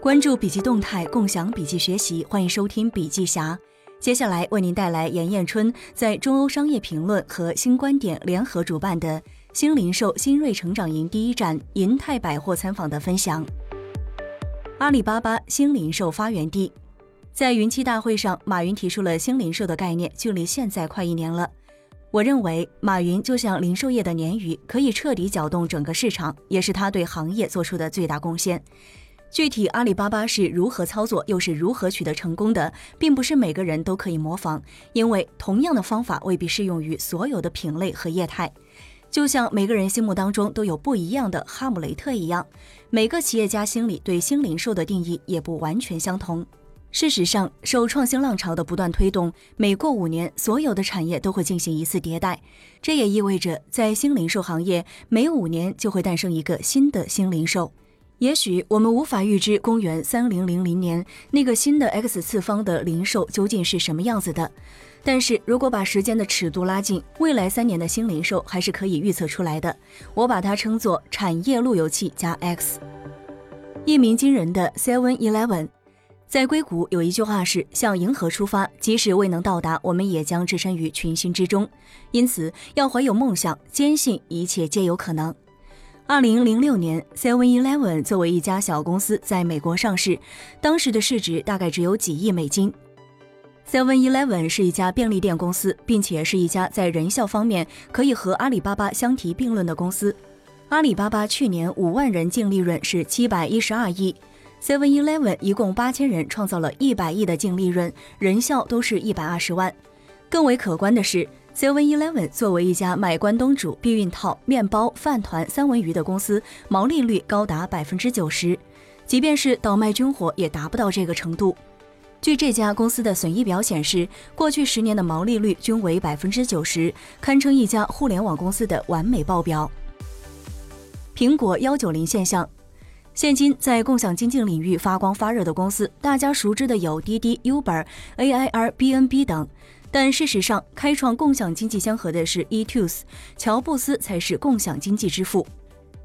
关注笔记动态，共享笔记学习，欢迎收听笔记侠。接下来为您带来严艳春在中欧商业评论和新观点联合主办的新零售新锐成长营第一站银泰百货参访的分享。阿里巴巴新零售发源地，在云栖大会上，马云提出了新零售的概念，距离现在快一年了。我认为，马云就像零售业的鲶鱼，可以彻底搅动整个市场，也是他对行业做出的最大贡献。具体阿里巴巴是如何操作，又是如何取得成功的，并不是每个人都可以模仿，因为同样的方法未必适用于所有的品类和业态。就像每个人心目当中都有不一样的哈姆雷特一样，每个企业家心里对新零售的定义也不完全相同。事实上，受创新浪潮的不断推动，每过五年，所有的产业都会进行一次迭代。这也意味着，在新零售行业，每五年就会诞生一个新的新零售。也许我们无法预知公元三零零零年那个新的 X 次方的零售究竟是什么样子的，但是如果把时间的尺度拉近，未来三年的新零售还是可以预测出来的。我把它称作产业路由器加 X。一鸣惊人的 Seven Eleven。在硅谷有一句话是“向银河出发，即使未能到达，我们也将置身于群星之中”。因此，要怀有梦想，坚信一切皆有可能。二零零六年，Seven Eleven 作为一家小公司在美国上市，当时的市值大概只有几亿美金。Seven Eleven 是一家便利店公司，并且是一家在人效方面可以和阿里巴巴相提并论的公司。阿里巴巴去年五万人净利润是七百一十二亿。Seven Eleven 一共八千人创造了一百亿的净利润，人效都是一百二十万。更为可观的是，Seven Eleven 作为一家卖关东煮、避孕套、面包、饭团、三文鱼的公司，毛利率高达百分之九十，即便是倒卖军火也达不到这个程度。据这家公司的损益表显示，过去十年的毛利率均为百分之九十，堪称一家互联网公司的完美报表。苹果幺九零现象。现今在共享经济领域发光发热的公司，大家熟知的有滴滴、Uber、Airbnb 等，但事实上，开创共享经济先河的是 eToos，乔布斯才是共享经济之父。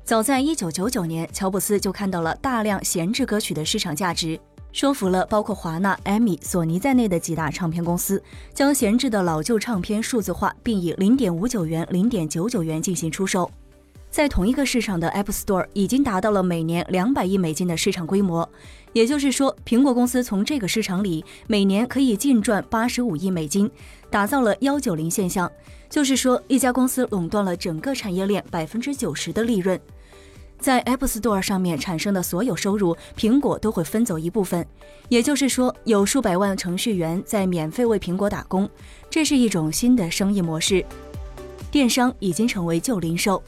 早在1999年，乔布斯就看到了大量闲置歌曲的市场价值，说服了包括华纳、艾米、索尼在内的几大唱片公司，将闲置的老旧唱片数字化，并以0.59元、0.99元进行出售。在同一个市场的 App Store 已经达到了每年两百亿美金的市场规模，也就是说，苹果公司从这个市场里每年可以净赚八十五亿美金，打造了幺九零现象，就是说一家公司垄断了整个产业链百分之九十的利润，在 App Store 上面产生的所有收入，苹果都会分走一部分，也就是说，有数百万程序员在免费为苹果打工，这是一种新的生意模式，电商已经成为旧零售。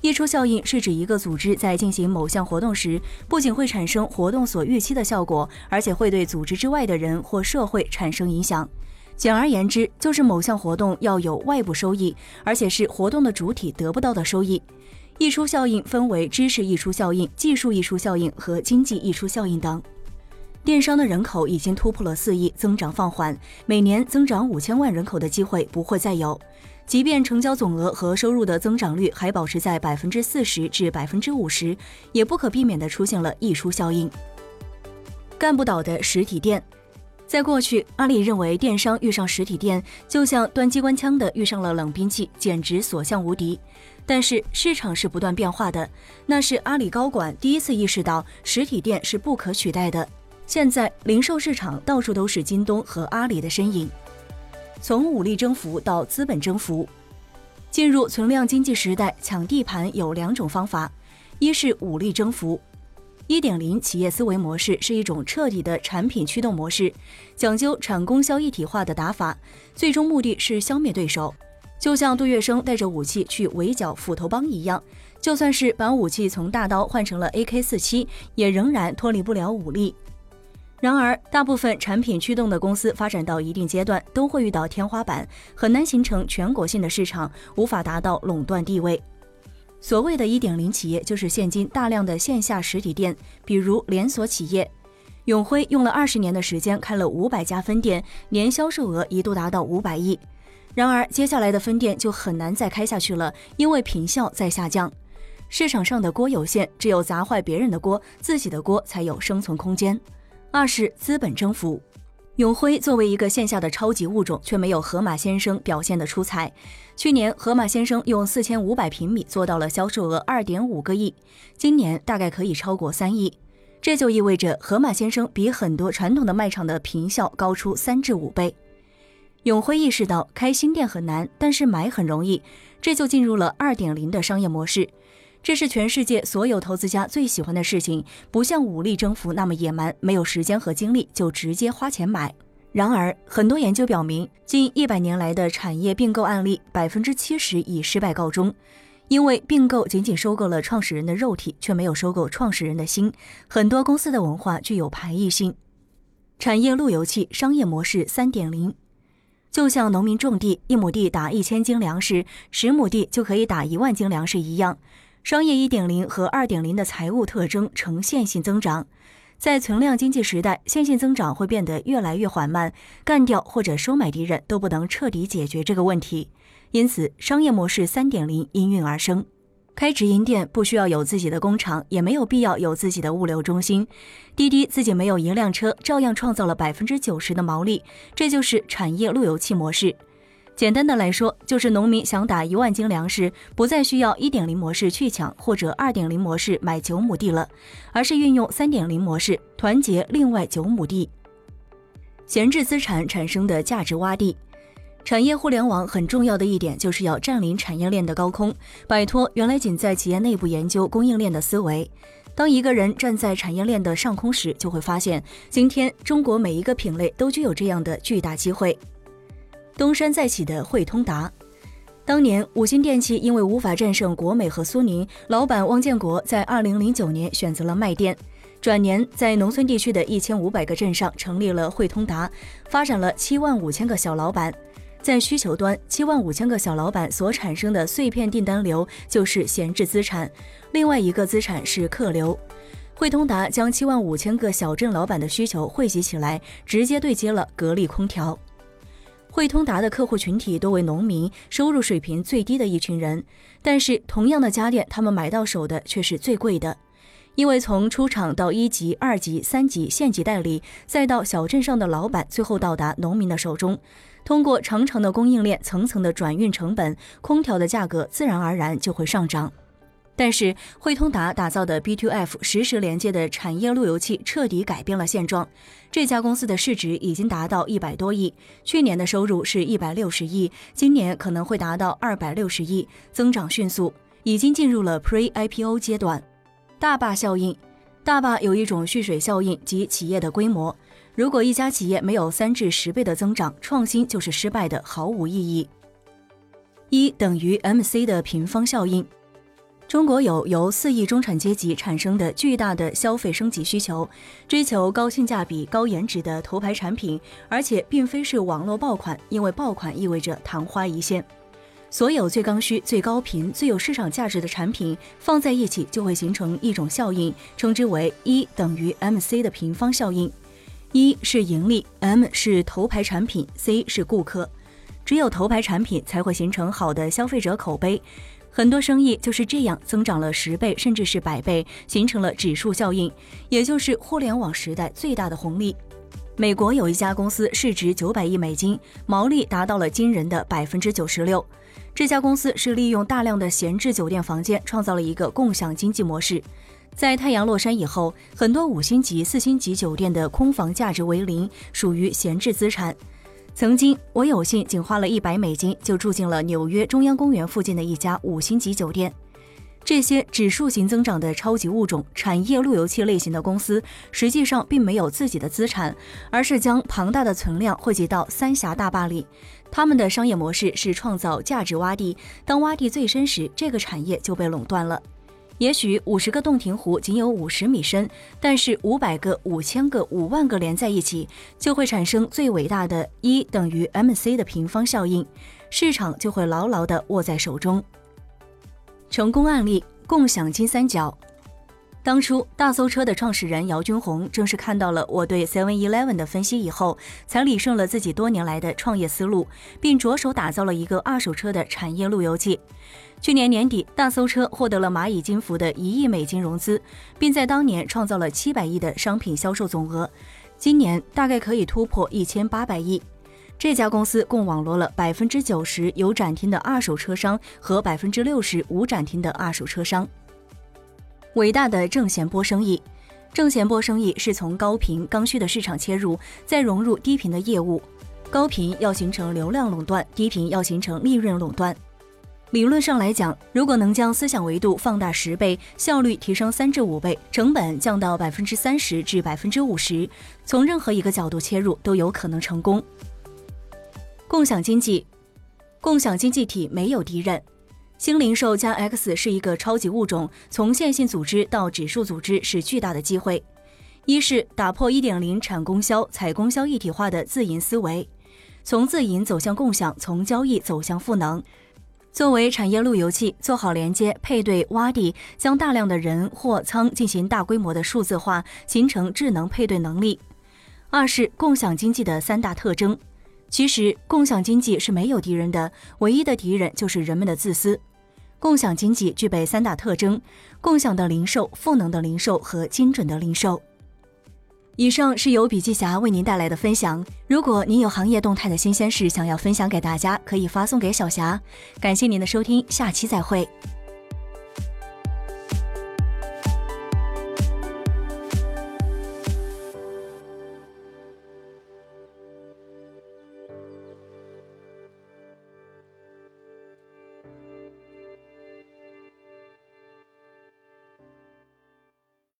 溢出效应是指一个组织在进行某项活动时，不仅会产生活动所预期的效果，而且会对组织之外的人或社会产生影响。简而言之，就是某项活动要有外部收益，而且是活动的主体得不到的收益。溢出效应分为知识溢出效应、技术溢出效应和经济溢出效应等。电商的人口已经突破了四亿，增长放缓，每年增长五千万人口的机会不会再有。即便成交总额和收入的增长率还保持在百分之四十至百分之五十，也不可避免地出现了溢出效应。干不倒的实体店，在过去，阿里认为电商遇上实体店，就像端机关枪的遇上了冷兵器，简直所向无敌。但是市场是不断变化的，那是阿里高管第一次意识到实体店是不可取代的。现在，零售市场到处都是京东和阿里的身影。从武力征服到资本征服，进入存量经济时代，抢地盘有两种方法：一是武力征服。一点零企业思维模式是一种彻底的产品驱动模式，讲究产供销一体化的打法，最终目的是消灭对手。就像杜月笙带着武器去围剿斧头帮一样，就算是把武器从大刀换成了 AK 四七，也仍然脱离不了武力。然而，大部分产品驱动的公司发展到一定阶段，都会遇到天花板，很难形成全国性的市场，无法达到垄断地位。所谓的一点零企业，就是现今大量的线下实体店，比如连锁企业，永辉用了二十年的时间开了五百家分店，年销售额一度达到五百亿。然而，接下来的分店就很难再开下去了，因为品效在下降。市场上的锅有限，只有砸坏别人的锅，自己的锅才有生存空间。二是资本征服。永辉作为一个线下的超级物种，却没有河马先生表现的出彩。去年河马先生用四千五百平米做到了销售额二点五个亿，今年大概可以超过三亿。这就意味着河马先生比很多传统的卖场的坪效高出三至五倍。永辉意识到开新店很难，但是买很容易，这就进入了二点零的商业模式。这是全世界所有投资家最喜欢的事情，不像武力征服那么野蛮，没有时间和精力就直接花钱买。然而，很多研究表明，近一百年来的产业并购案例，百分之七十以失败告终，因为并购仅仅收购了创始人的肉体，却没有收购创始人的心。很多公司的文化具有排异性。产业路由器商业模式三点零，就像农民种地，一亩地打一千斤粮食，十亩地就可以打一万斤粮食一样。商业一点零和二点零的财务特征呈线性增长，在存量经济时代，线性增长会变得越来越缓慢。干掉或者收买敌人都不能彻底解决这个问题，因此商业模式三点零应运而生。开直营店不需要有自己的工厂，也没有必要有自己的物流中心。滴滴自己没有一辆车，照样创造了百分之九十的毛利，这就是产业路由器模式。简单的来说，就是农民想打一万斤粮食，不再需要一点零模式去抢或者二点零模式买九亩地了，而是运用三点零模式团结另外九亩地。闲置资产产生的价值洼地，产业互联网很重要的一点就是要占领产业链的高空，摆脱原来仅在企业内部研究供应链的思维。当一个人站在产业链的上空时，就会发现，今天中国每一个品类都具有这样的巨大机会。东山再起的汇通达，当年五星电器因为无法战胜国美和苏宁，老板汪建国在二零零九年选择了卖店，转年在农村地区的一千五百个镇上成立了汇通达，发展了七万五千个小老板。在需求端，七万五千个小老板所产生的碎片订单流就是闲置资产，另外一个资产是客流。汇通达将七万五千个小镇老板的需求汇集起来，直接对接了格力空调。汇通达的客户群体多为农民，收入水平最低的一群人。但是，同样的家电，他们买到手的却是最贵的，因为从出厂到一级、二级、三级、县级代理，再到小镇上的老板，最后到达农民的手中，通过长长的供应链、层层的转运成本，空调的价格自然而然就会上涨。但是，汇通达打造的 B2F 实时连接的产业路由器彻底改变了现状。这家公司的市值已经达到一百多亿，去年的收入是一百六十亿，今年可能会达到二百六十亿，增长迅速，已经进入了 Pre-IPO 阶段。大坝效应，大坝有一种蓄水效应及企业的规模。如果一家企业没有三至十倍的增长，创新就是失败的，毫无意义。一等于 MC 的平方效应。中国有由四亿中产阶级产生的巨大的消费升级需求，追求高性价比、高颜值的头牌产品，而且并非是网络爆款，因为爆款意味着昙花一现。所有最刚需、最高频、最有市场价值的产品放在一起，就会形成一种效应，称之为一等于 MC 的平方效应。一是盈利，M 是头牌产品，C 是顾客。只有头牌产品才会形成好的消费者口碑。很多生意就是这样增长了十倍，甚至是百倍，形成了指数效应，也就是互联网时代最大的红利。美国有一家公司市值九百亿美金，毛利达到了惊人的百分之九十六。这家公司是利用大量的闲置酒店房间，创造了一个共享经济模式。在太阳落山以后，很多五星级、四星级酒店的空房价值为零，属于闲置资产。曾经，我有幸仅花了一百美金就住进了纽约中央公园附近的一家五星级酒店。这些指数型增长的超级物种、产业路由器类型的公司，实际上并没有自己的资产，而是将庞大的存量汇集到三峡大坝里。他们的商业模式是创造价值洼地，当洼地最深时，这个产业就被垄断了。也许五十个洞庭湖仅有五十米深，但是五百个、五千个、五万个连在一起，就会产生最伟大的一等于 MC 的平方效应，市场就会牢牢地握在手中。成功案例：共享金三角。当初大搜车的创始人姚军红正是看到了我对 Seven Eleven 的分析以后，才理顺了自己多年来的创业思路，并着手打造了一个二手车的产业路由器。去年年底，大搜车获得了蚂蚁金服的一亿美金融资，并在当年创造了七百亿的商品销售总额，今年大概可以突破一千八百亿。这家公司共网罗了百分之九十有展厅的二手车商和百分之六十无展厅的二手车商。伟大的正弦波生意，正弦波生意是从高频刚需的市场切入，再融入低频的业务。高频要形成流量垄断，低频要形成利润垄断。理论上来讲，如果能将思想维度放大十倍，效率提升三至五倍，成本降到百分之三十至百分之五十，从任何一个角度切入都有可能成功。共享经济，共享经济体没有敌人。新零售加 X 是一个超级物种，从线性组织到指数组织是巨大的机会。一是打破一点零产供销、采供销一体化的自营思维，从自营走向共享，从交易走向赋能。作为产业路由器，做好连接、配对、洼地，将大量的人、货、仓进行大规模的数字化，形成智能配对能力。二是共享经济的三大特征。其实，共享经济是没有敌人的，唯一的敌人就是人们的自私。共享经济具备三大特征：共享的零售、赋能的零售和精准的零售。以上是由笔记侠为您带来的分享。如果您有行业动态的新鲜事想要分享给大家，可以发送给小霞。感谢您的收听，下期再会。